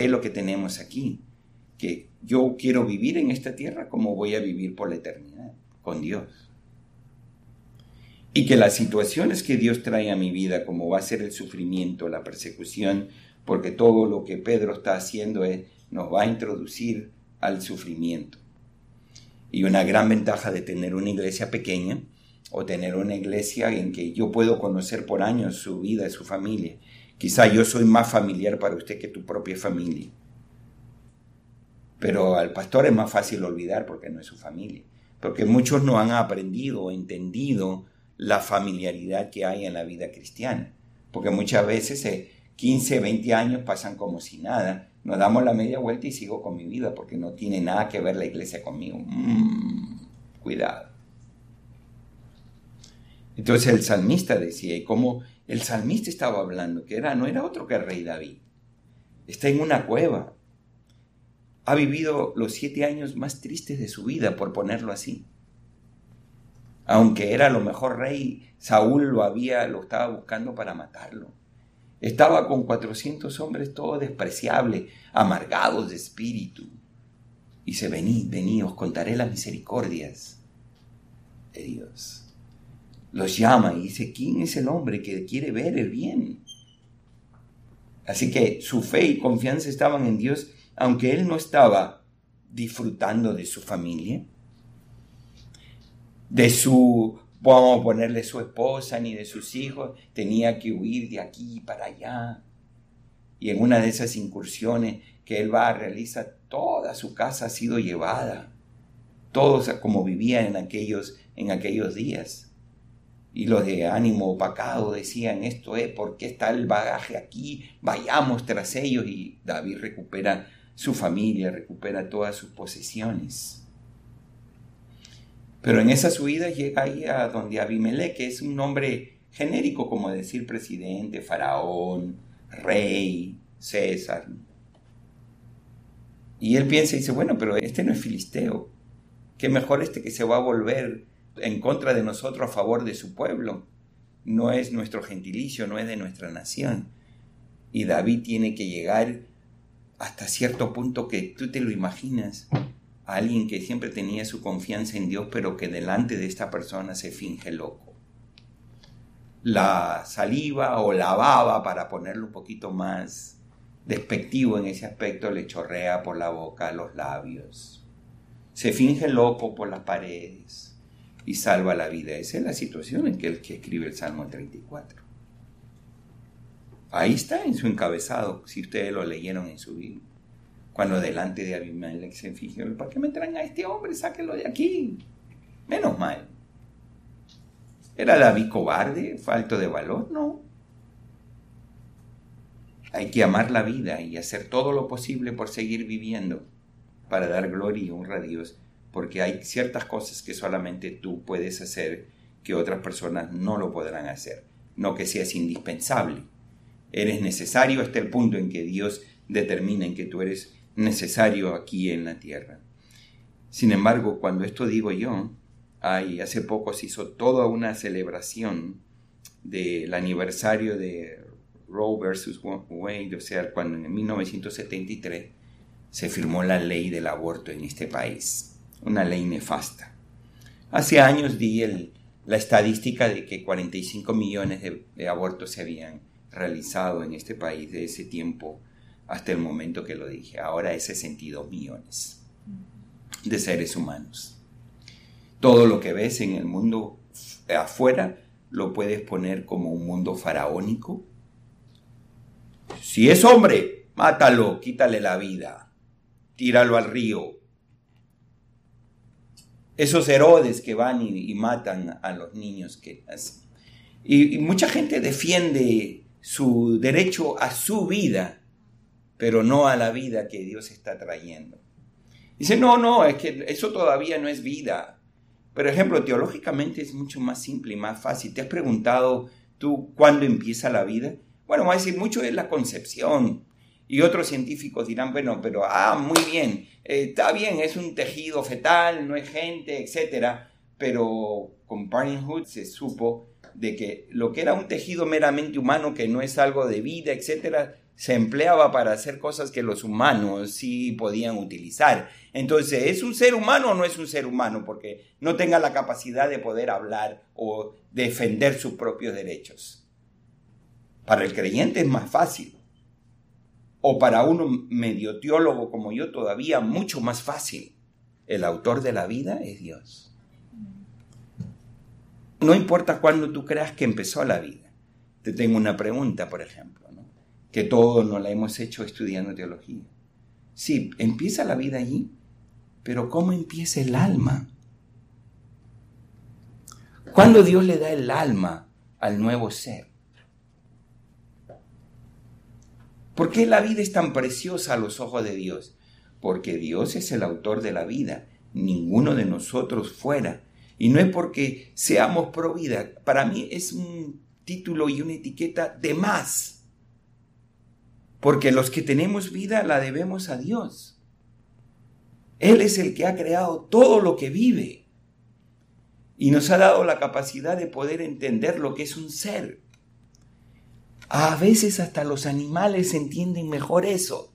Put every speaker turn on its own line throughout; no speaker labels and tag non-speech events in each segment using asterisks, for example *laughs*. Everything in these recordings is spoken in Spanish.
es lo que tenemos aquí, que yo quiero vivir en esta tierra como voy a vivir por la eternidad, con Dios. Y que las situaciones que Dios trae a mi vida, como va a ser el sufrimiento, la persecución, porque todo lo que Pedro está haciendo es, nos va a introducir al sufrimiento. Y una gran ventaja de tener una iglesia pequeña o tener una iglesia en que yo puedo conocer por años su vida y su familia. Quizá yo soy más familiar para usted que tu propia familia. Pero al pastor es más fácil olvidar porque no es su familia. Porque muchos no han aprendido o entendido la familiaridad que hay en la vida cristiana. Porque muchas veces 15, eh, 20 años pasan como si nada nos damos la media vuelta y sigo con mi vida porque no tiene nada que ver la iglesia conmigo. Mm, cuidado. Entonces el salmista decía, y como el salmista estaba hablando, que era, no era otro que el rey David, está en una cueva, ha vivido los siete años más tristes de su vida, por ponerlo así. Aunque era lo mejor rey, Saúl lo había, lo estaba buscando para matarlo. Estaba con 400 hombres todos despreciables, amargados de espíritu. Y se venid, venid, os contaré las misericordias de Dios. Los llama y dice, ¿quién es el hombre que quiere ver el bien? Así que su fe y confianza estaban en Dios, aunque él no estaba disfrutando de su familia, de su vamos a ponerle su esposa ni de sus hijos, tenía que huir de aquí para allá. Y en una de esas incursiones que él va a realizar, toda su casa ha sido llevada, todos como vivían en aquellos, en aquellos días. Y los de ánimo opacado decían, esto es, ¿por qué está el bagaje aquí? Vayamos tras ellos. Y David recupera su familia, recupera todas sus posesiones. Pero en esa subida llega ahí a donde Abimelech, que es un nombre genérico como decir presidente, faraón, rey, César. Y él piensa y dice, bueno, pero este no es filisteo. Qué mejor este que se va a volver en contra de nosotros a favor de su pueblo. No es nuestro gentilicio, no es de nuestra nación. Y David tiene que llegar hasta cierto punto que tú te lo imaginas alguien que siempre tenía su confianza en Dios, pero que delante de esta persona se finge loco. La saliva o la baba, para ponerlo un poquito más despectivo en ese aspecto, le chorrea por la boca a los labios. Se finge loco por las paredes y salva la vida. Esa es la situación en que él que escribe el Salmo 34. Ahí está en su encabezado, si ustedes lo leyeron en su Biblia cuando delante de Abimelech se fijó, ¿para qué me traen a este hombre? Sáquenlo de aquí. Menos mal. ¿Era David cobarde, falto de valor? No. Hay que amar la vida y hacer todo lo posible por seguir viviendo para dar gloria y honra a Dios, porque hay ciertas cosas que solamente tú puedes hacer que otras personas no lo podrán hacer, no que seas indispensable. Eres necesario hasta el punto en que Dios determina en que tú eres necesario aquí en la tierra. Sin embargo, cuando esto digo yo, hay, hace poco se hizo toda una celebración del aniversario de Roe versus Wade, o sea, cuando en 1973 se firmó la ley del aborto en este país, una ley nefasta. Hace años di la estadística de que 45 millones de abortos se habían realizado en este país de ese tiempo hasta el momento que lo dije. Ahora es 62 millones de seres humanos. Todo lo que ves en el mundo afuera lo puedes poner como un mundo faraónico. Si es hombre, mátalo, quítale la vida, tíralo al río. Esos Herodes que van y, matan a los niños que nacen. y mucha gente defiende su derecho a su vida pero no a la vida que Dios está trayendo. Dice, no, no, es que eso todavía no es vida. Por ejemplo, teológicamente es mucho más simple y más fácil. ¿Te has preguntado tú cuándo empieza la vida? Bueno, va a decir, mucho es la concepción. Y otros científicos dirán, bueno, pero, ah, muy bien, eh, está bien, es un tejido fetal, no es gente, etc. Pero con Parenthood se supo de que lo que era un tejido meramente humano, que no es algo de vida, etc., se empleaba para hacer cosas que los humanos sí podían utilizar. Entonces, ¿es un ser humano o no es un ser humano? Porque no tenga la capacidad de poder hablar o defender sus propios derechos. Para el creyente es más fácil. O para uno medio teólogo como yo todavía mucho más fácil. El autor de la vida es Dios. No importa cuándo tú creas que empezó la vida. Te tengo una pregunta, por ejemplo que todos nos la hemos hecho estudiando teología. Sí, empieza la vida allí, pero ¿cómo empieza el alma? ¿Cuándo Dios le da el alma al nuevo ser? ¿Por qué la vida es tan preciosa a los ojos de Dios? Porque Dios es el autor de la vida, ninguno de nosotros fuera. Y no es porque seamos pro vida, para mí es un título y una etiqueta de más porque los que tenemos vida la debemos a Dios. Él es el que ha creado todo lo que vive y nos ha dado la capacidad de poder entender lo que es un ser. A veces hasta los animales entienden mejor eso.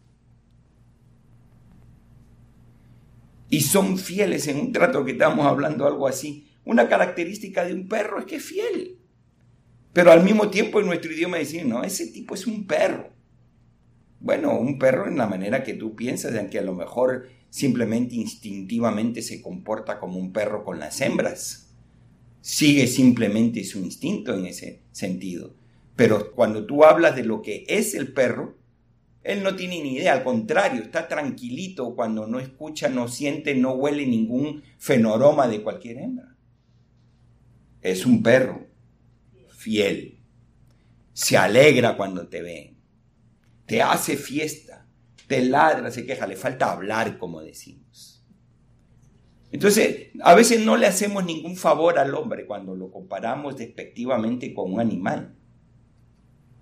Y son fieles en un trato que estamos hablando algo así. Una característica de un perro es que es fiel. Pero al mismo tiempo en nuestro idioma decimos, no, ese tipo es un perro. Bueno, un perro en la manera que tú piensas, en que a lo mejor simplemente instintivamente se comporta como un perro con las hembras. Sigue simplemente su instinto en ese sentido. Pero cuando tú hablas de lo que es el perro, él no tiene ni idea, al contrario, está tranquilito cuando no escucha, no siente, no huele ningún fenoroma de cualquier hembra. Es un perro fiel. Se alegra cuando te ve te hace fiesta, te ladra, se queja, le falta hablar, como decimos. Entonces, a veces no le hacemos ningún favor al hombre cuando lo comparamos despectivamente con un animal,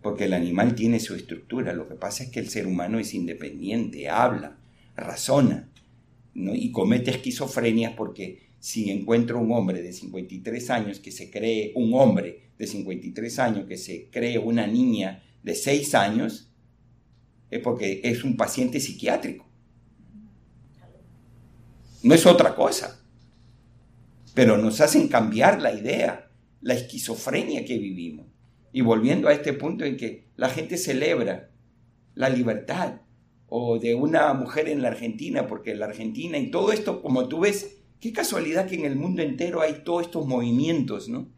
porque el animal tiene su estructura, lo que pasa es que el ser humano es independiente, habla, razona, y comete esquizofrenia porque si encuentro un hombre de 53 años que se cree un hombre de 53 años que se cree una niña de 6 años, es porque es un paciente psiquiátrico. No es otra cosa. Pero nos hacen cambiar la idea, la esquizofrenia que vivimos. Y volviendo a este punto en que la gente celebra la libertad o de una mujer en la Argentina, porque la Argentina y todo esto, como tú ves, qué casualidad que en el mundo entero hay todos estos movimientos, ¿no?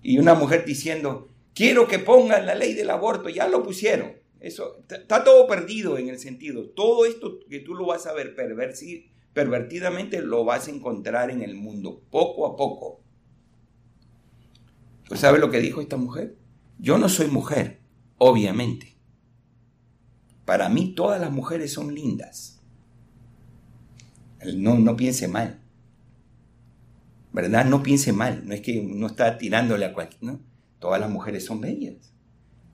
Y una mujer diciendo, quiero que pongan la ley del aborto, ya lo pusieron. Eso está todo perdido en el sentido. Todo esto que tú lo vas a ver pervertidamente lo vas a encontrar en el mundo, poco a poco. ¿Tú sabes lo que dijo esta mujer? Yo no soy mujer, obviamente. Para mí todas las mujeres son lindas. No, no piense mal. ¿Verdad? No piense mal. No es que no está tirándole a cualquier... ¿no? Todas las mujeres son bellas.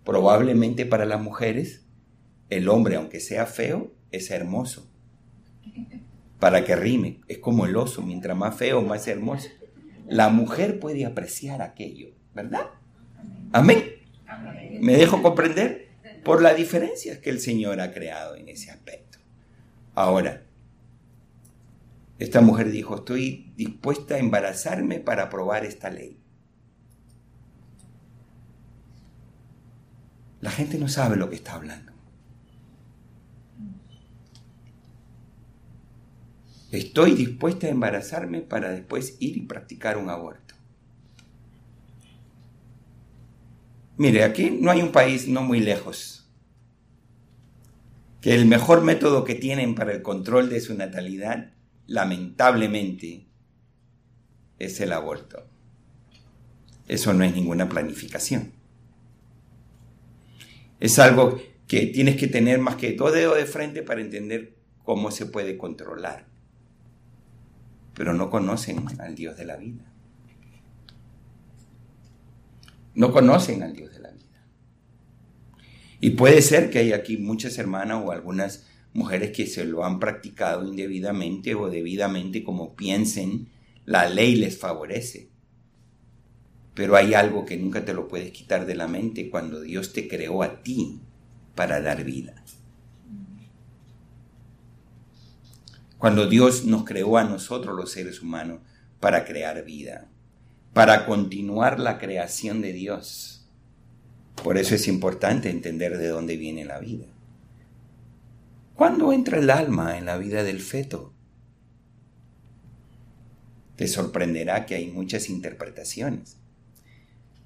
Probablemente para las mujeres, el hombre, aunque sea feo, es hermoso. Para que rime, es como el oso, mientras más feo, más hermoso. La mujer puede apreciar aquello, ¿verdad? Amén. ¿Me dejo comprender? Por las diferencias que el Señor ha creado en ese aspecto. Ahora, esta mujer dijo, estoy dispuesta a embarazarme para aprobar esta ley. La gente no sabe lo que está hablando. Estoy dispuesta a embarazarme para después ir y practicar un aborto. Mire, aquí no hay un país no muy lejos que el mejor método que tienen para el control de su natalidad, lamentablemente, es el aborto. Eso no es ninguna planificación. Es algo que tienes que tener más que dos dedos de frente para entender cómo se puede controlar. Pero no conocen al Dios de la vida. No conocen al Dios de la vida. Y puede ser que hay aquí muchas hermanas o algunas mujeres que se lo han practicado indebidamente o debidamente como piensen, la ley les favorece. Pero hay algo que nunca te lo puedes quitar de la mente cuando Dios te creó a ti para dar vida. Cuando Dios nos creó a nosotros los seres humanos para crear vida, para continuar la creación de Dios. Por eso es importante entender de dónde viene la vida. ¿Cuándo entra el alma en la vida del feto? Te sorprenderá que hay muchas interpretaciones.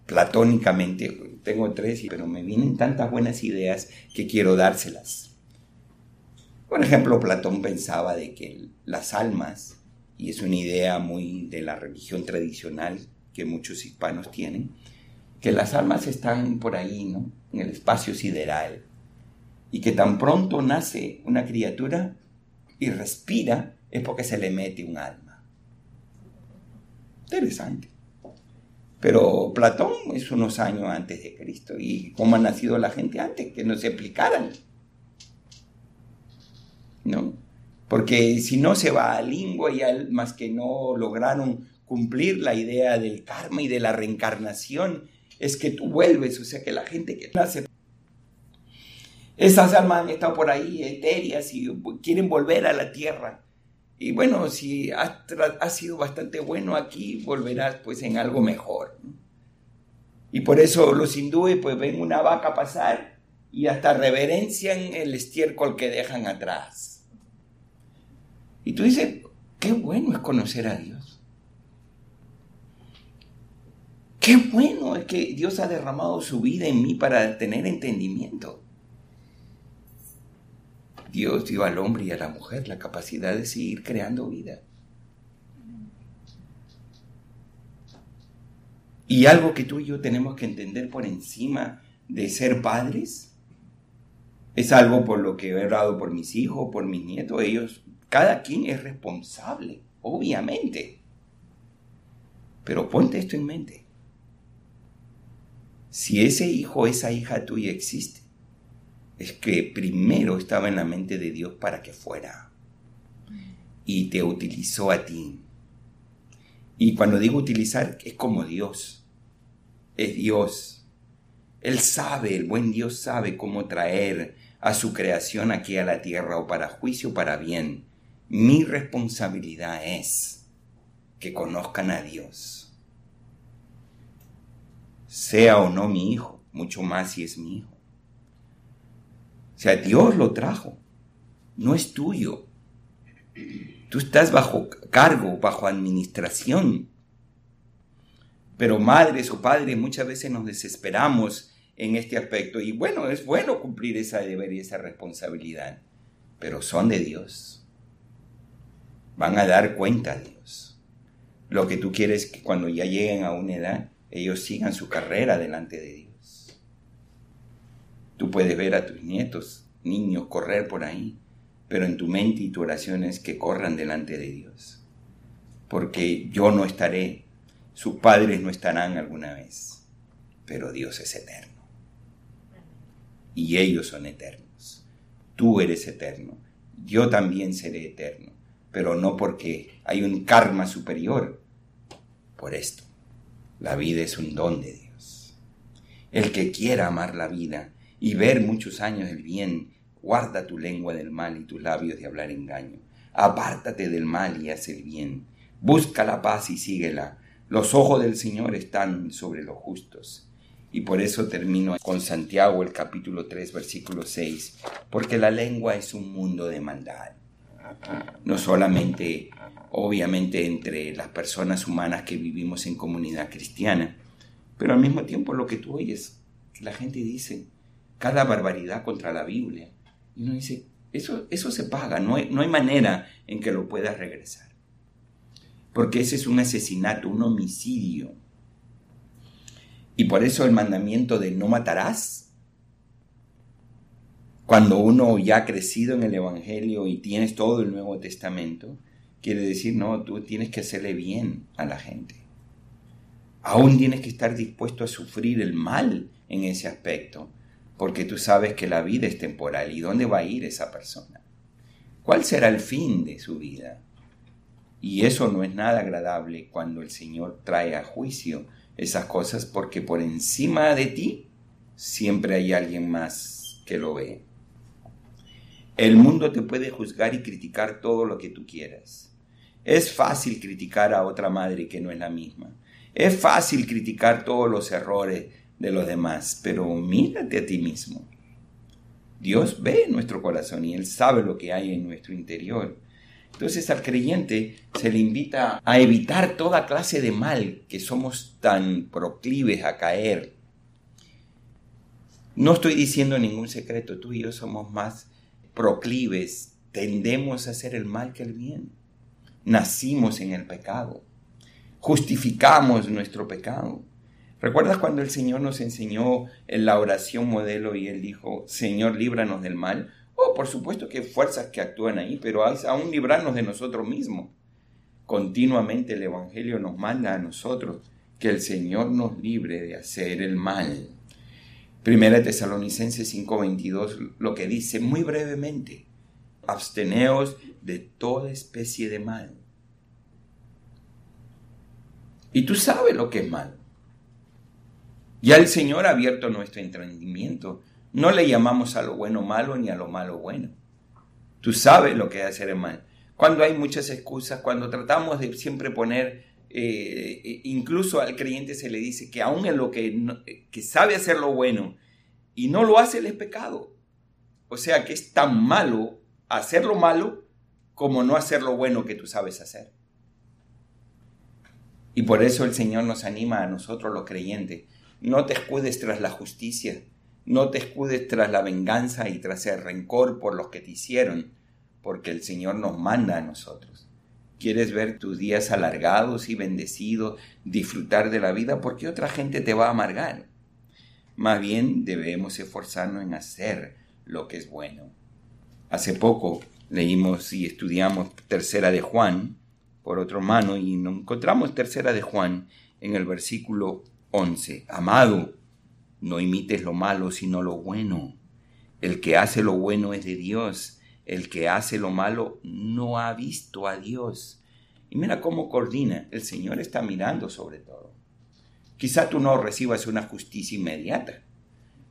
Platónicamente, tengo tres, pero me vienen tantas buenas ideas que quiero dárselas. Por ejemplo, Platón pensaba de que las almas, y es una idea muy de la religión tradicional que muchos hispanos tienen, que las almas están por ahí, ¿no? En el espacio sideral y que tan pronto nace una criatura y respira es porque se le mete un alma. Interesante. Pero Platón es unos años antes de Cristo y cómo ha nacido la gente antes, que no se explicaran. ¿No? Porque si no se va al limbo y almas que no lograron cumplir la idea del karma y de la reencarnación, es que tú vuelves, o sea que la gente que nace esas almas han estado por ahí etéreas y quieren volver a la tierra. Y bueno, si has, sido bastante bueno aquí, volverás pues en algo mejor. Y por eso los hindúes pues ven una vaca pasar y hasta reverencian el estiércol que dejan atrás. Y tú dices, qué bueno es conocer a Dios. Qué bueno es que Dios ha derramado su vida en mí para tener entendimiento. Dios dio al hombre y a la mujer la capacidad de seguir creando vida. Y algo que tú y yo tenemos que entender por encima de ser padres, es algo por lo que he orado por mis hijos, por mis nietos, ellos, cada quien es responsable, obviamente. Pero ponte esto en mente. Si ese hijo, esa hija tuya existe, es que primero estaba en la mente de Dios para que fuera. Y te utilizó a ti. Y cuando digo utilizar, es como Dios. Es Dios. Él sabe, el buen Dios sabe cómo traer a su creación aquí a la tierra o para juicio o para bien. Mi responsabilidad es que conozcan a Dios. Sea o no mi hijo, mucho más si es mi hijo. O sea, Dios lo trajo, no es tuyo. Tú estás bajo cargo, bajo administración. Pero madres o padres muchas veces nos desesperamos en este aspecto. Y bueno, es bueno cumplir esa deber y esa responsabilidad. Pero son de Dios. Van a dar cuenta a Dios. Lo que tú quieres es que cuando ya lleguen a una edad, ellos sigan su carrera delante de Dios. Tú puedes ver a tus nietos, niños, correr por ahí, pero en tu mente y tu oración es que corran delante de Dios. Porque yo no estaré, sus padres no estarán alguna vez, pero Dios es eterno. Y ellos son eternos. Tú eres eterno. Yo también seré eterno, pero no porque hay un karma superior. Por esto, la vida es un don de Dios. El que quiera amar la vida, y ver muchos años el bien, guarda tu lengua del mal y tus labios de hablar engaño. Apártate del mal y haz el bien. Busca la paz y síguela. Los ojos del Señor están sobre los justos. Y por eso termino con Santiago el capítulo 3 versículo 6, porque la lengua es un mundo de maldad. No solamente, obviamente, entre las personas humanas que vivimos en comunidad cristiana, pero al mismo tiempo lo que tú oyes, la gente dice, cada barbaridad contra la Biblia. Y uno dice, eso, eso se paga, no hay, no hay manera en que lo puedas regresar. Porque ese es un asesinato, un homicidio. Y por eso el mandamiento de no matarás, cuando uno ya ha crecido en el Evangelio y tienes todo el Nuevo Testamento, quiere decir, no, tú tienes que hacerle bien a la gente. Aún tienes que estar dispuesto a sufrir el mal en ese aspecto porque tú sabes que la vida es temporal y dónde va a ir esa persona. ¿Cuál será el fin de su vida? Y eso no es nada agradable cuando el Señor trae a juicio esas cosas porque por encima de ti siempre hay alguien más que lo ve. El mundo te puede juzgar y criticar todo lo que tú quieras. Es fácil criticar a otra madre que no es la misma. Es fácil criticar todos los errores de los demás, pero mírate a ti mismo. Dios ve nuestro corazón y Él sabe lo que hay en nuestro interior. Entonces al creyente se le invita a evitar toda clase de mal que somos tan proclives a caer. No estoy diciendo ningún secreto, tú y yo somos más proclives, tendemos a hacer el mal que el bien. Nacimos en el pecado, justificamos nuestro pecado. ¿Recuerdas cuando el Señor nos enseñó en la oración modelo y Él dijo, Señor, líbranos del mal? Oh, por supuesto que hay fuerzas que actúan ahí, pero aún librarnos de nosotros mismos. Continuamente el Evangelio nos manda a nosotros que el Señor nos libre de hacer el mal. Primera Tesalonicenses 5:22 lo que dice muy brevemente, absteneos de toda especie de mal. Y tú sabes lo que es mal. Ya el Señor ha abierto nuestro entendimiento. No le llamamos a lo bueno malo ni a lo malo bueno. Tú sabes lo que es hacer el mal. Cuando hay muchas excusas, cuando tratamos de siempre poner eh, incluso al creyente se le dice que aún en lo que, que sabe hacer lo bueno y no lo hace, es pecado. O sea que es tan malo hacer lo malo como no hacer lo bueno que tú sabes hacer. Y por eso el Señor nos anima a nosotros los creyentes. No te escudes tras la justicia, no te escudes tras la venganza y tras el rencor por los que te hicieron, porque el Señor nos manda a nosotros. ¿Quieres ver tus días alargados y bendecidos, disfrutar de la vida? Porque otra gente te va a amargar. Más bien debemos esforzarnos en hacer lo que es bueno. Hace poco leímos y estudiamos Tercera de Juan, por otro mano, y encontramos Tercera de Juan en el versículo 11. Amado, no imites lo malo, sino lo bueno. El que hace lo bueno es de Dios el que hace lo malo no ha visto a Dios. Y mira cómo coordina. El Señor está mirando sobre todo. Quizá tú no recibas una justicia inmediata.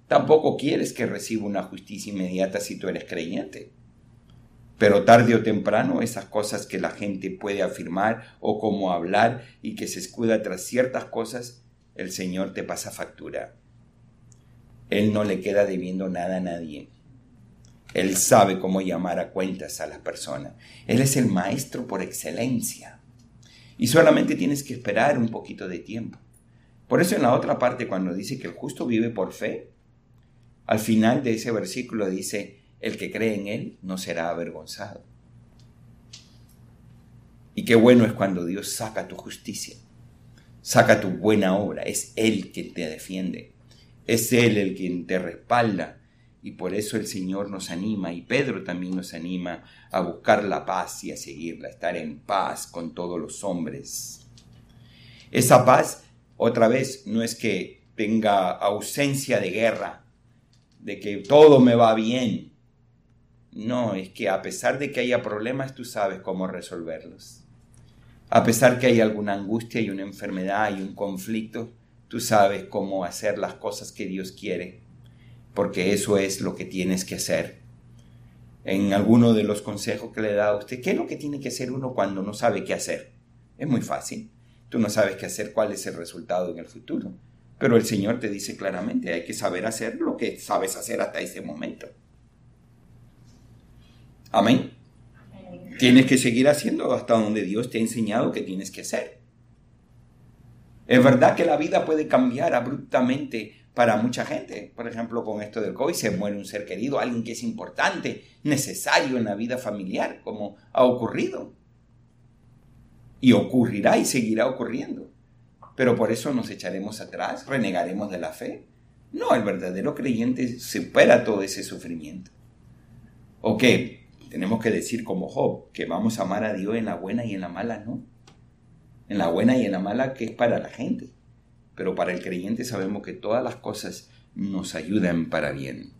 Tampoco quieres que reciba una justicia inmediata si tú eres creyente. Pero tarde o temprano esas cosas que la gente puede afirmar o como hablar y que se escuda tras ciertas cosas, el Señor te pasa factura. Él no le queda debiendo nada a nadie. Él sabe cómo llamar a cuentas a las personas. Él es el maestro por excelencia. Y solamente tienes que esperar un poquito de tiempo. Por eso en la otra parte, cuando dice que el justo vive por fe, al final de ese versículo dice, el que cree en Él no será avergonzado. Y qué bueno es cuando Dios saca tu justicia, saca tu buena obra. Es Él quien te defiende, es Él el quien te respalda, y por eso el Señor nos anima y Pedro también nos anima a buscar la paz y a seguirla, a estar en paz con todos los hombres. Esa paz, otra vez, no es que tenga ausencia de guerra, de que todo me va bien. No, es que a pesar de que haya problemas, tú sabes cómo resolverlos. A pesar que hay alguna angustia y una enfermedad y un conflicto, tú sabes cómo hacer las cosas que Dios quiere porque eso es lo que tienes que hacer. En alguno de los consejos que le dado a usted, ¿qué es lo que tiene que hacer uno cuando no sabe qué hacer? Es muy fácil. Tú no sabes qué hacer, cuál es el resultado en el futuro. Pero el Señor te dice claramente, hay que saber hacer lo que sabes hacer hasta ese momento. Amén. Tienes que seguir haciendo hasta donde Dios te ha enseñado que tienes que hacer. Es verdad que la vida puede cambiar abruptamente para mucha gente. Por ejemplo, con esto del COVID se muere un ser querido, alguien que es importante, necesario en la vida familiar, como ha ocurrido. Y ocurrirá y seguirá ocurriendo. Pero por eso nos echaremos atrás, renegaremos de la fe. No, el verdadero creyente supera todo ese sufrimiento. ¿O qué? Tenemos que decir como Job, que vamos a amar a Dios en la buena y en la mala, ¿no? En la buena y en la mala que es para la gente pero para el creyente sabemos que todas las cosas nos ayudan para bien.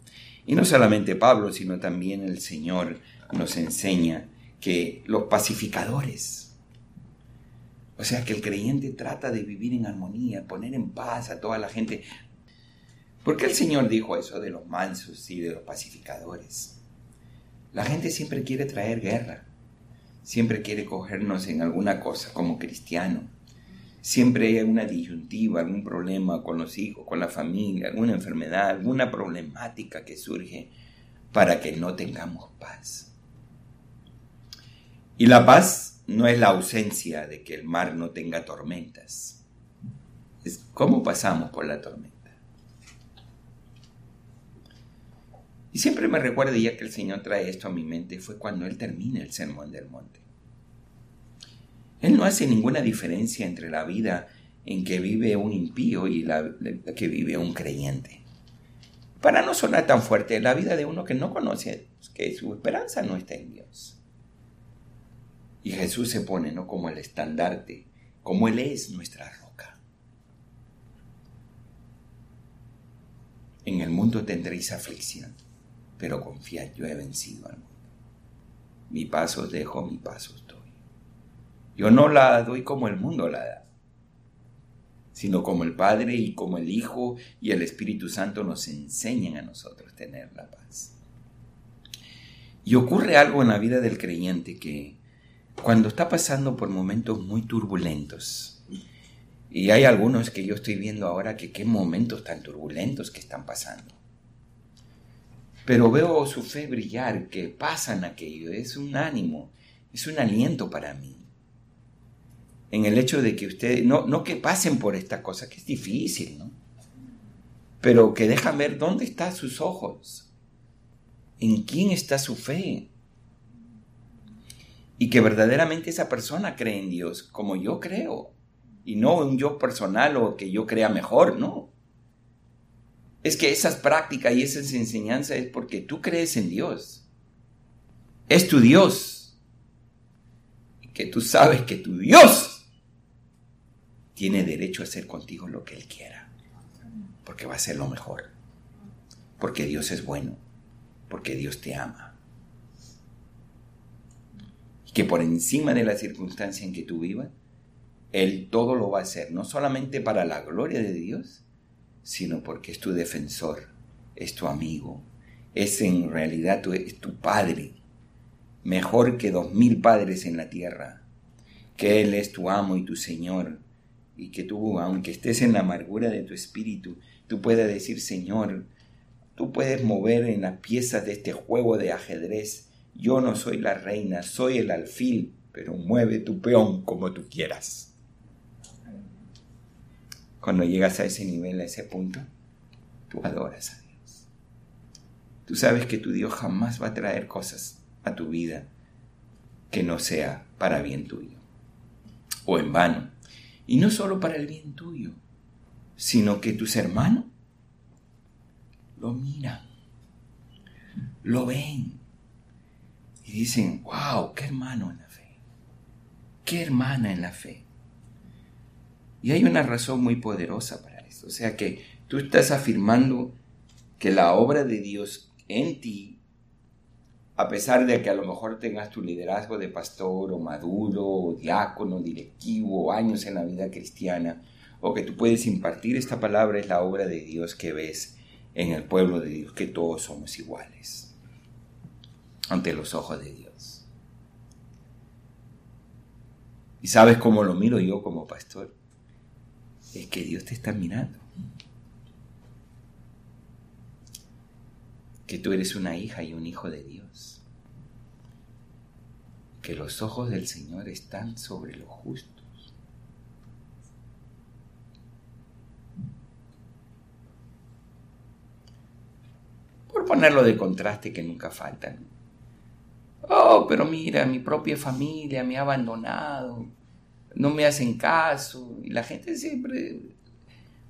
Y no solamente Pablo, sino también el Señor nos enseña que los pacificadores, o sea, que el creyente trata de vivir en armonía, poner en paz a toda la gente. ¿Por qué el Señor dijo eso de los mansos y de los pacificadores? La gente siempre quiere traer guerra, siempre quiere cogernos en alguna cosa como cristiano. Siempre hay una disyuntiva, algún problema con los hijos, con la familia, alguna enfermedad, alguna problemática que surge para que no tengamos paz. Y la paz no es la ausencia de que el mar no tenga tormentas. Es cómo pasamos por la tormenta. Y siempre me recuerdo, ya que el Señor trae esto a mi mente, fue cuando Él termina el sermón del monte. Él no hace ninguna diferencia entre la vida en que vive un impío y la que vive un creyente. Para no sonar tan fuerte, la vida de uno que no conoce, que su esperanza no está en Dios. Y Jesús se pone ¿no? como el estandarte, como Él es nuestra roca. En el mundo tendréis aflicción pero confiad, yo he vencido al mundo. Mi paso dejo, mi paso doy. Yo no la doy como el mundo la da, sino como el Padre y como el Hijo y el Espíritu Santo nos enseñan a nosotros tener la paz. Y ocurre algo en la vida del creyente que cuando está pasando por momentos muy turbulentos, y hay algunos que yo estoy viendo ahora que qué momentos tan turbulentos que están pasando pero veo su fe brillar, que pasa en aquello, es un ánimo, es un aliento para mí. En el hecho de que ustedes, no, no que pasen por esta cosa, que es difícil, ¿no? Pero que dejan ver dónde están sus ojos, en quién está su fe. Y que verdaderamente esa persona cree en Dios como yo creo. Y no un yo personal o que yo crea mejor, no es que esas prácticas y esas enseñanzas es porque tú crees en Dios. Es tu Dios. Que tú sabes que tu Dios tiene derecho a hacer contigo lo que Él quiera. Porque va a ser lo mejor. Porque Dios es bueno. Porque Dios te ama. Y que por encima de la circunstancia en que tú vivas, Él todo lo va a hacer. No solamente para la gloria de Dios, sino porque es tu defensor, es tu amigo, es en realidad tu, es tu padre, mejor que dos mil padres en la tierra, que Él es tu amo y tu Señor, y que tú, aunque estés en la amargura de tu espíritu, tú puedas decir, Señor, tú puedes mover en las piezas de este juego de ajedrez, yo no soy la reina, soy el alfil, pero mueve tu peón como tú quieras. Cuando llegas a ese nivel, a ese punto, tú adoras a Dios. Tú sabes que tu Dios jamás va a traer cosas a tu vida que no sea para bien tuyo o en vano. Y no solo para el bien tuyo, sino que tus hermanos lo miran, lo ven y dicen, wow, qué hermano en la fe, qué hermana en la fe. Y hay una razón muy poderosa para esto. O sea que tú estás afirmando que la obra de Dios en ti, a pesar de que a lo mejor tengas tu liderazgo de pastor o maduro o diácono, directivo o años en la vida cristiana, o que tú puedes impartir esta palabra, es la obra de Dios que ves en el pueblo de Dios, que todos somos iguales ante los ojos de Dios. ¿Y sabes cómo lo miro yo como pastor? es que Dios te está mirando. Que tú eres una hija y un hijo de Dios. Que los ojos del Señor están sobre los justos. Por ponerlo de contraste que nunca faltan. Oh, pero mira, mi propia familia me ha abandonado no me hacen caso. Y la gente siempre...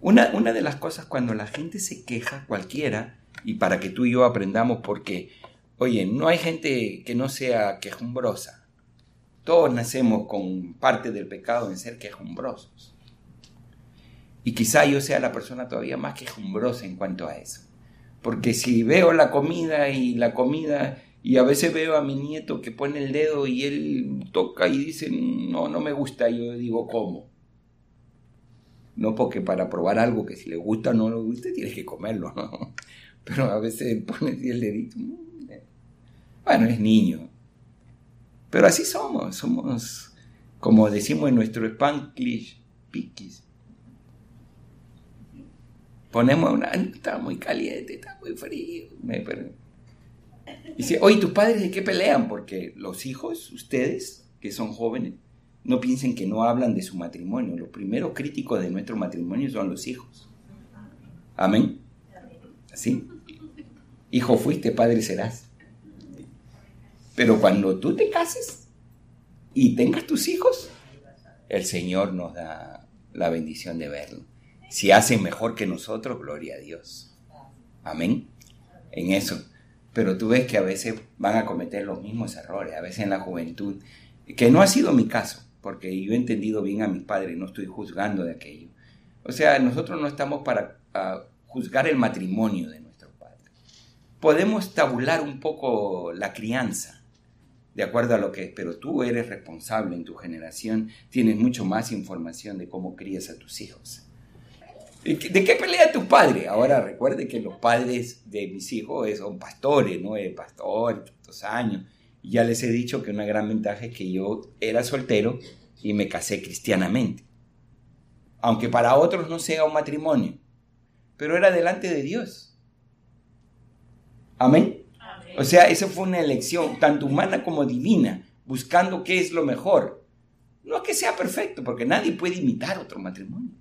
Una, una de las cosas cuando la gente se queja, cualquiera, y para que tú y yo aprendamos, porque, oye, no hay gente que no sea quejumbrosa. Todos nacemos con parte del pecado en ser quejumbrosos. Y quizá yo sea la persona todavía más quejumbrosa en cuanto a eso. Porque si veo la comida y la comida y a veces veo a mi nieto que pone el dedo y él toca y dice, no, no me gusta. Y yo digo, ¿cómo? No porque para probar algo que si le gusta o no le gusta, tienes que comerlo, ¿no? Pero a veces pones el dedito. Mm, eh. Bueno, es niño. Pero así somos, somos, como decimos en nuestro Spanglish, piquis. Ponemos una, está muy caliente, está muy frío. Me, Dice, oye, ¿tus padres de qué pelean? Porque los hijos, ustedes, que son jóvenes, no piensen que no hablan de su matrimonio. Los primeros críticos de nuestro matrimonio son los hijos. Amén. ¿Así? Hijo fuiste, padre serás. Pero cuando tú te cases y tengas tus hijos, el Señor nos da la bendición de verlo. Si hacen mejor que nosotros, gloria a Dios. Amén. En eso. Pero tú ves que a veces van a cometer los mismos errores, a veces en la juventud, que no ha sido mi caso porque yo he entendido bien a mis padres, no estoy juzgando de aquello. O sea, nosotros no estamos para juzgar el matrimonio de nuestros padres. Podemos tabular un poco la crianza, de acuerdo a lo que es, pero tú eres responsable en tu generación, tienes mucho más información de cómo crías a tus hijos. ¿De qué pelea tu padre? Ahora recuerde que los padres de mis hijos son pastores, ¿no? El pastor, tantos años ya les he dicho que una gran ventaja es que yo era soltero y me casé cristianamente. Aunque para otros no sea un matrimonio, pero era delante de Dios. Amén. O sea, esa fue una elección tanto humana como divina, buscando qué es lo mejor. No es que sea perfecto, porque nadie puede imitar otro matrimonio.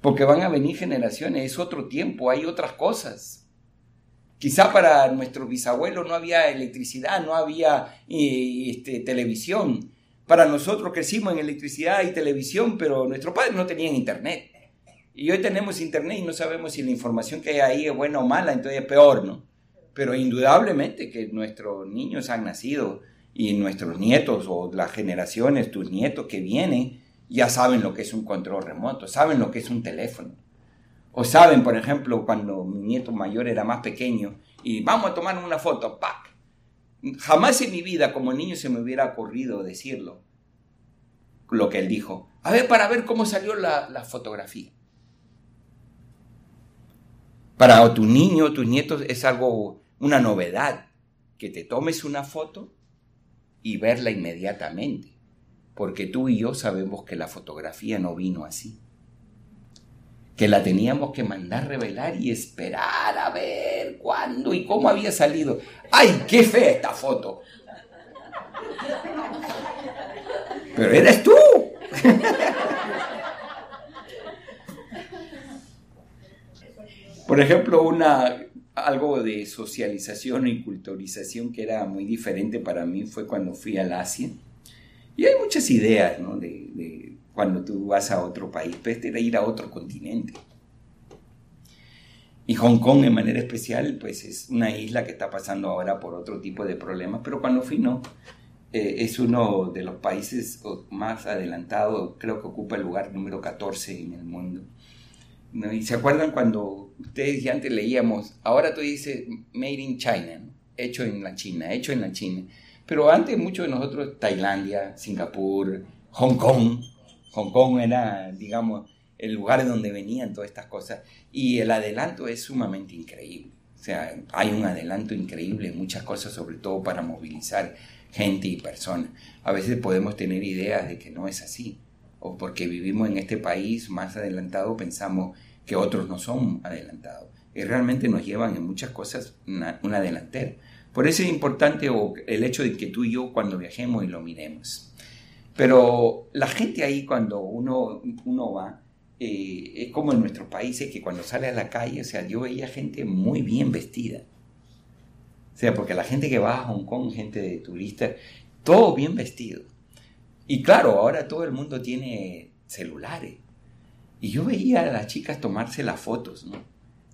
Porque van a venir generaciones, es otro tiempo, hay otras cosas. Quizá para nuestros bisabuelos no había electricidad, no había eh, este, televisión. Para nosotros crecimos en electricidad y televisión, pero nuestros padres no tenían internet. Y hoy tenemos internet y no sabemos si la información que hay ahí es buena o mala, entonces es peor, ¿no? Pero indudablemente que nuestros niños han nacido y nuestros nietos o las generaciones, tus nietos que vienen, ya saben lo que es un control remoto, saben lo que es un teléfono. O saben, por ejemplo, cuando mi nieto mayor era más pequeño y vamos a tomar una foto, ¡pac! Jamás en mi vida como niño se me hubiera ocurrido decirlo, lo que él dijo. A ver, para ver cómo salió la, la fotografía. Para tu niño, tus nietos, es algo, una novedad, que te tomes una foto y verla inmediatamente. Porque tú y yo sabemos que la fotografía no vino así que la teníamos que mandar revelar y esperar a ver cuándo y cómo había salido. ¡Ay, qué fea esta foto! Pero eres tú. *laughs* Por ejemplo, una, algo de socialización y culturización que era muy diferente para mí fue cuando fui al Asia. Y hay muchas ideas ¿no? de, cuando tú vas a otro país, puedes ir a otro continente. Y Hong Kong en manera especial, pues es una isla que está pasando ahora por otro tipo de problemas, pero cuando fui no, eh, es uno de los países más adelantados, creo que ocupa el lugar número 14 en el mundo. Y se acuerdan cuando ustedes ya antes leíamos, ahora tú dices Made in China, hecho en la China, hecho en la China. Pero antes muchos de nosotros, Tailandia, Singapur, Hong Kong, Hong Kong era, digamos, el lugar donde venían todas estas cosas. Y el adelanto es sumamente increíble. O sea, hay un adelanto increíble en muchas cosas, sobre todo para movilizar gente y personas. A veces podemos tener ideas de que no es así. O porque vivimos en este país más adelantado pensamos que otros no son adelantados. Y realmente nos llevan en muchas cosas una, una. Por eso es importante el hecho de que tú y yo cuando viajemos y lo miremos. Pero la gente ahí cuando uno, uno va, eh, es como en nuestros países que cuando sale a la calle, o sea, yo veía gente muy bien vestida. O sea, porque la gente que va a Hong Kong, gente de turistas, todo bien vestido. Y claro, ahora todo el mundo tiene celulares. Y yo veía a las chicas tomarse las fotos, ¿no?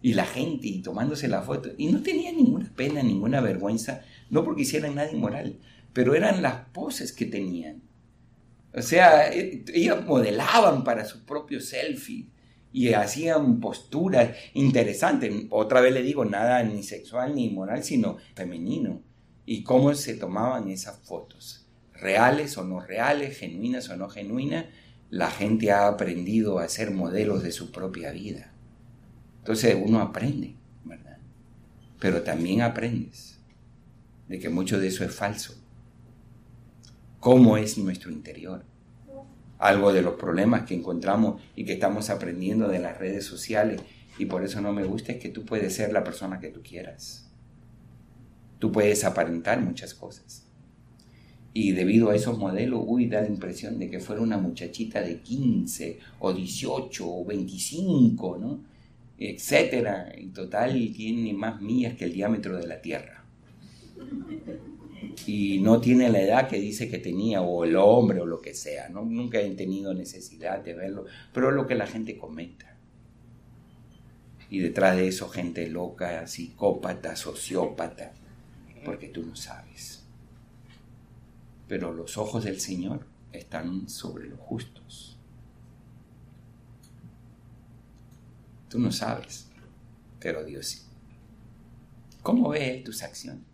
Y la gente y tomándose las fotos. Y no tenía ninguna pena, ninguna vergüenza, no porque hicieran nada inmoral, pero eran las poses que tenían. O sea, e, ellos modelaban para sus propios selfies y hacían posturas interesantes. Otra vez le digo, nada ni sexual ni moral, sino femenino. Y cómo se tomaban esas fotos, reales o no reales, genuinas o no genuinas, la gente ha aprendido a ser modelos de su propia vida. Entonces uno aprende, ¿verdad? Pero también aprendes de que mucho de eso es falso. ¿Cómo es nuestro interior? Algo de los problemas que encontramos y que estamos aprendiendo de las redes sociales y por eso no me gusta es que tú puedes ser la persona que tú quieras. Tú puedes aparentar muchas cosas. Y debido a esos modelos, uy, da la impresión de que fuera una muchachita de 15 o 18 o 25, ¿no? Etcétera. En total tiene más millas que el diámetro de la Tierra. Y no tiene la edad que dice que tenía, o el hombre, o lo que sea, ¿no? Nunca he tenido necesidad de verlo, pero es lo que la gente comenta. Y detrás de eso, gente loca, psicópata, sociópata, porque tú no sabes pero los ojos del Señor están sobre los justos. Tú no sabes, pero Dios sí. ¿Cómo ve tus acciones?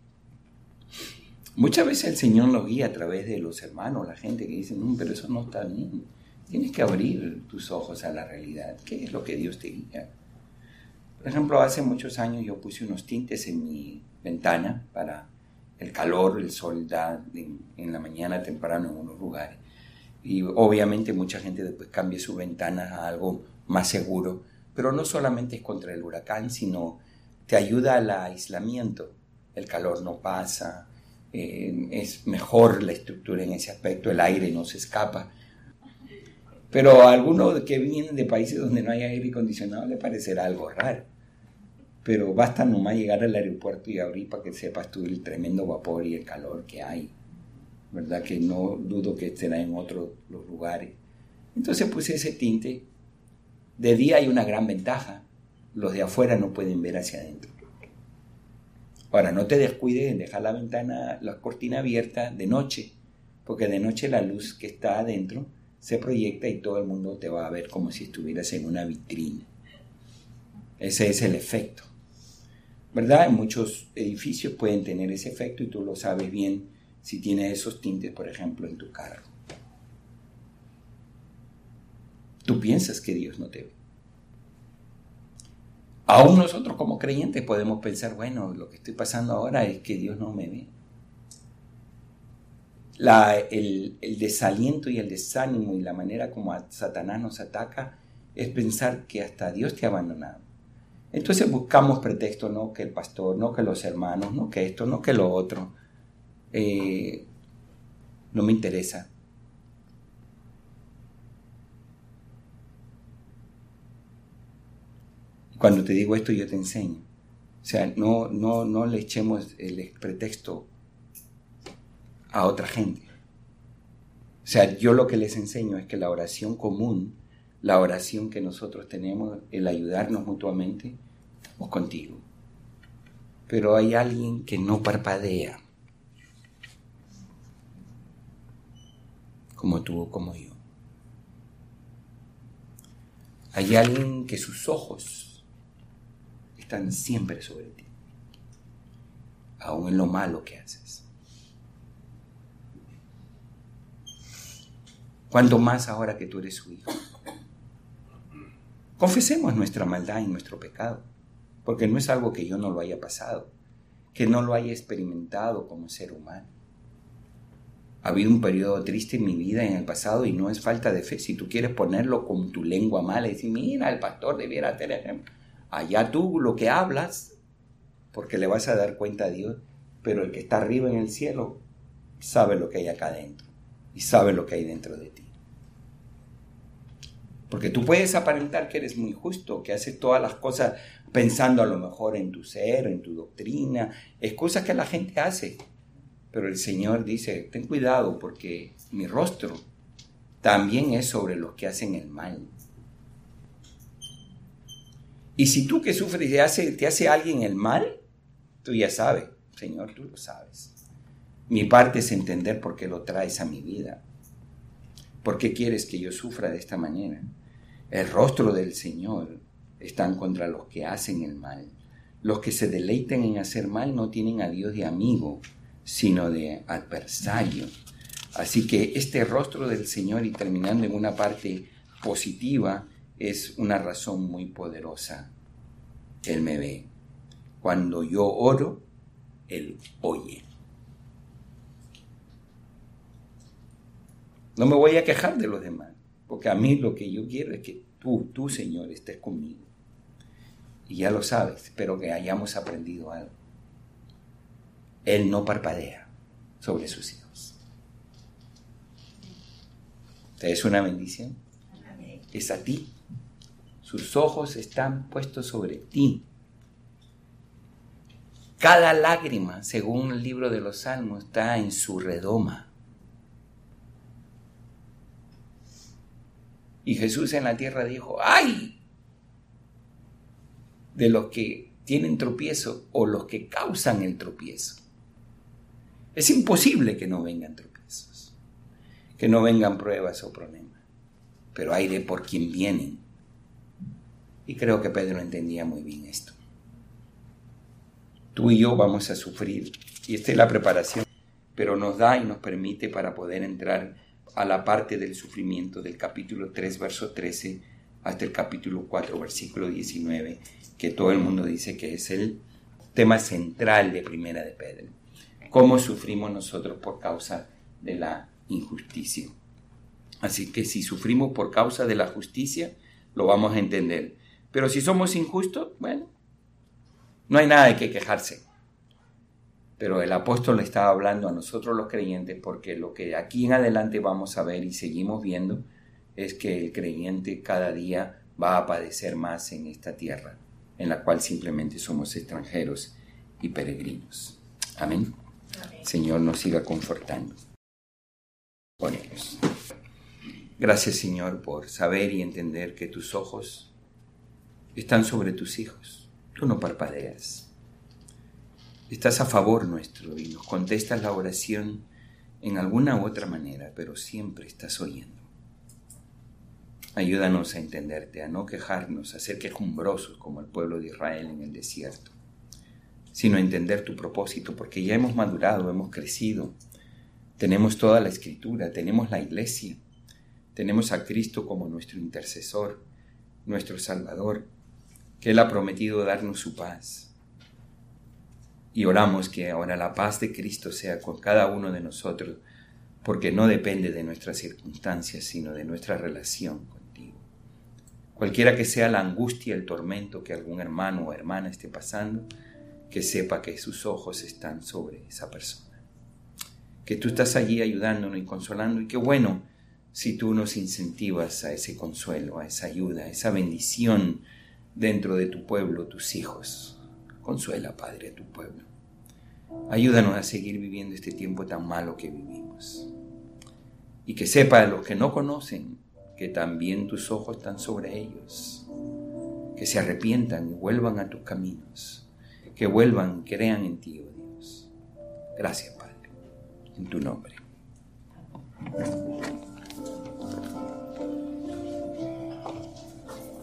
Muchas veces el Señor lo guía a través de los hermanos, la gente que dice, no, pero eso no está bien. Tienes que abrir tus ojos a la realidad. ¿Qué es lo que Dios te guía? Por ejemplo, hace muchos años yo puse unos tintes en mi ventana para el calor, el sol da en, la mañana temprano en unos lugares. Y obviamente mucha gente después cambia su ventana a algo más seguro, pero no solamente es contra el huracán, sino te ayuda al aislamiento. El calor no pasa, eh, es mejor la estructura en ese aspecto, el aire no se escapa. Pero a algunos que vienen de países donde no hay aire acondicionado le parecerá algo raro pero basta nomás llegar al aeropuerto y abrir para que sepas tú el tremendo vapor y el calor que hay, ¿verdad? Que no dudo que estará en otros lugares. Entonces puse ese tinte. De día hay una gran ventaja, los de afuera no pueden ver hacia adentro. Ahora, no te descuides en dejar la ventana, la cortina abierta de noche, porque de noche la luz que está adentro se proyecta y todo el mundo te va a ver como si estuvieras en una vitrina. Ese es el efecto. ¿Verdad? Muchos edificios pueden tener ese efecto y tú lo sabes bien si tienes esos tintes, por ejemplo, en tu carro. Tú piensas que Dios no te ve. Aún nosotros como creyentes podemos pensar, bueno, lo que estoy pasando ahora es que Dios no me ve. el, el, desaliento y el desánimo y la manera como Satanás nos ataca es pensar que hasta Dios te ha abandonado. Entonces buscamos pretextos, no que el pastor, no que los hermanos, no que esto, no que lo otro. Eh, no me interesa. Cuando te digo esto yo te enseño. O sea, no, no, no le echemos el pretexto a otra gente. O sea, yo lo que les enseño es que la oración común, la oración que nosotros tenemos, el ayudarnos mutuamente, o contigo. Pero hay alguien que no parpadea, como tú o como yo. Hay alguien que sus ojos están siempre sobre ti, aun en lo malo que haces. Cuanto más ahora que tú eres su hijo. Confesemos nuestra maldad y nuestro pecado porque no es algo que yo no lo haya pasado, que no lo haya experimentado como ser humano. Ha habido un periodo triste en mi vida en el pasado y no es falta de fe. Si tú quieres ponerlo con tu lengua mala y decir, mira, el pastor debiera tener allá tú lo que hablas, porque le vas a dar cuenta a Dios, pero el que está arriba en el cielo sabe lo que hay acá adentro y sabe lo que hay dentro de ti. Porque tú puedes aparentar que eres muy justo, que haces todas las cosas pensando a lo mejor en tu ser, en tu doctrina, es cosas que la gente hace. Pero el Señor dice, ten cuidado porque mi rostro también es sobre los que hacen el mal. Y si tú que sufres te hace, te hace alguien el mal, tú ya sabes, Señor, tú lo sabes. Mi parte es entender por qué lo traes a mi vida. ¿Por qué quieres que yo sufra de esta manera? El rostro del Señor están contra los que hacen el mal. Los que se deleiten en hacer mal no tienen a Dios de amigo, sino de adversario. Así que este rostro del Señor y terminando en una parte positiva es una razón muy poderosa. Él me ve. Cuando yo oro, Él oye. No me voy a quejar de los demás, porque a mí lo que yo quiero es que tú, tú Señor, estés conmigo. Y ya lo sabes, espero que hayamos aprendido algo. Él no parpadea sobre sus hijos. Es una bendición. Es a ti. Sus ojos están puestos sobre ti. Cada lágrima, según el libro de los Salmos, está en su redoma. Y Jesús en la tierra dijo, ¡ay! De los que tienen tropiezo o los que causan el tropiezo. Es imposible que no vengan tropiezos, que no vengan pruebas o problemas, pero hay de por quien vienen. Y creo que Pedro entendía muy bien esto. Tú y yo vamos a sufrir, y esta es la preparación, pero nos da y nos permite para poder entrar a la parte del sufrimiento del capítulo 3, verso 13, hasta el capítulo 4, versículo 19, que todo el mundo dice que es el tema central de Primera de Pedro cómo sufrimos nosotros por causa de la injusticia. Así que si sufrimos por causa de la justicia, lo vamos a entender. Pero si somos injustos, bueno, no hay nada de qué quejarse. Pero el apóstol estaba hablando a nosotros los creyentes porque lo que aquí en adelante vamos a ver y seguimos viendo es que el creyente cada día va a padecer más en esta tierra, en la cual simplemente somos extranjeros y peregrinos. Amén. Señor nos siga confortando. Ponemos. Gracias Señor por saber y entender que tus ojos están sobre tus hijos. Tú no parpadeas. Estás a favor nuestro y nos contestas la oración en alguna u otra manera, pero siempre estás oyendo. Ayúdanos a entenderte, a no quejarnos, a ser quejumbrosos como el pueblo de Israel en el desierto sino entender tu propósito, porque ya hemos madurado, hemos crecido, tenemos toda la escritura, tenemos la iglesia, tenemos a Cristo como nuestro intercesor, nuestro Salvador, que Él ha prometido darnos su paz. Y oramos que ahora la paz de Cristo sea con cada uno de nosotros, porque no depende de nuestras circunstancias, sino de nuestra relación contigo. Cualquiera que sea la angustia, el tormento que algún hermano o hermana esté pasando, que sepa que sus ojos están sobre esa persona. Que tú estás allí ayudándonos y consolando y qué bueno si tú nos incentivas a ese consuelo, a esa ayuda, a esa bendición dentro de tu pueblo, tus hijos. Consuela, Padre, a tu pueblo. Ayúdanos a seguir viviendo este tiempo tan malo que vivimos. Y que sepa los que no conocen que también tus ojos están sobre ellos. Que se arrepientan y vuelvan a tus caminos que vuelvan, crean en ti, oh Dios. Gracias, Padre, en tu nombre.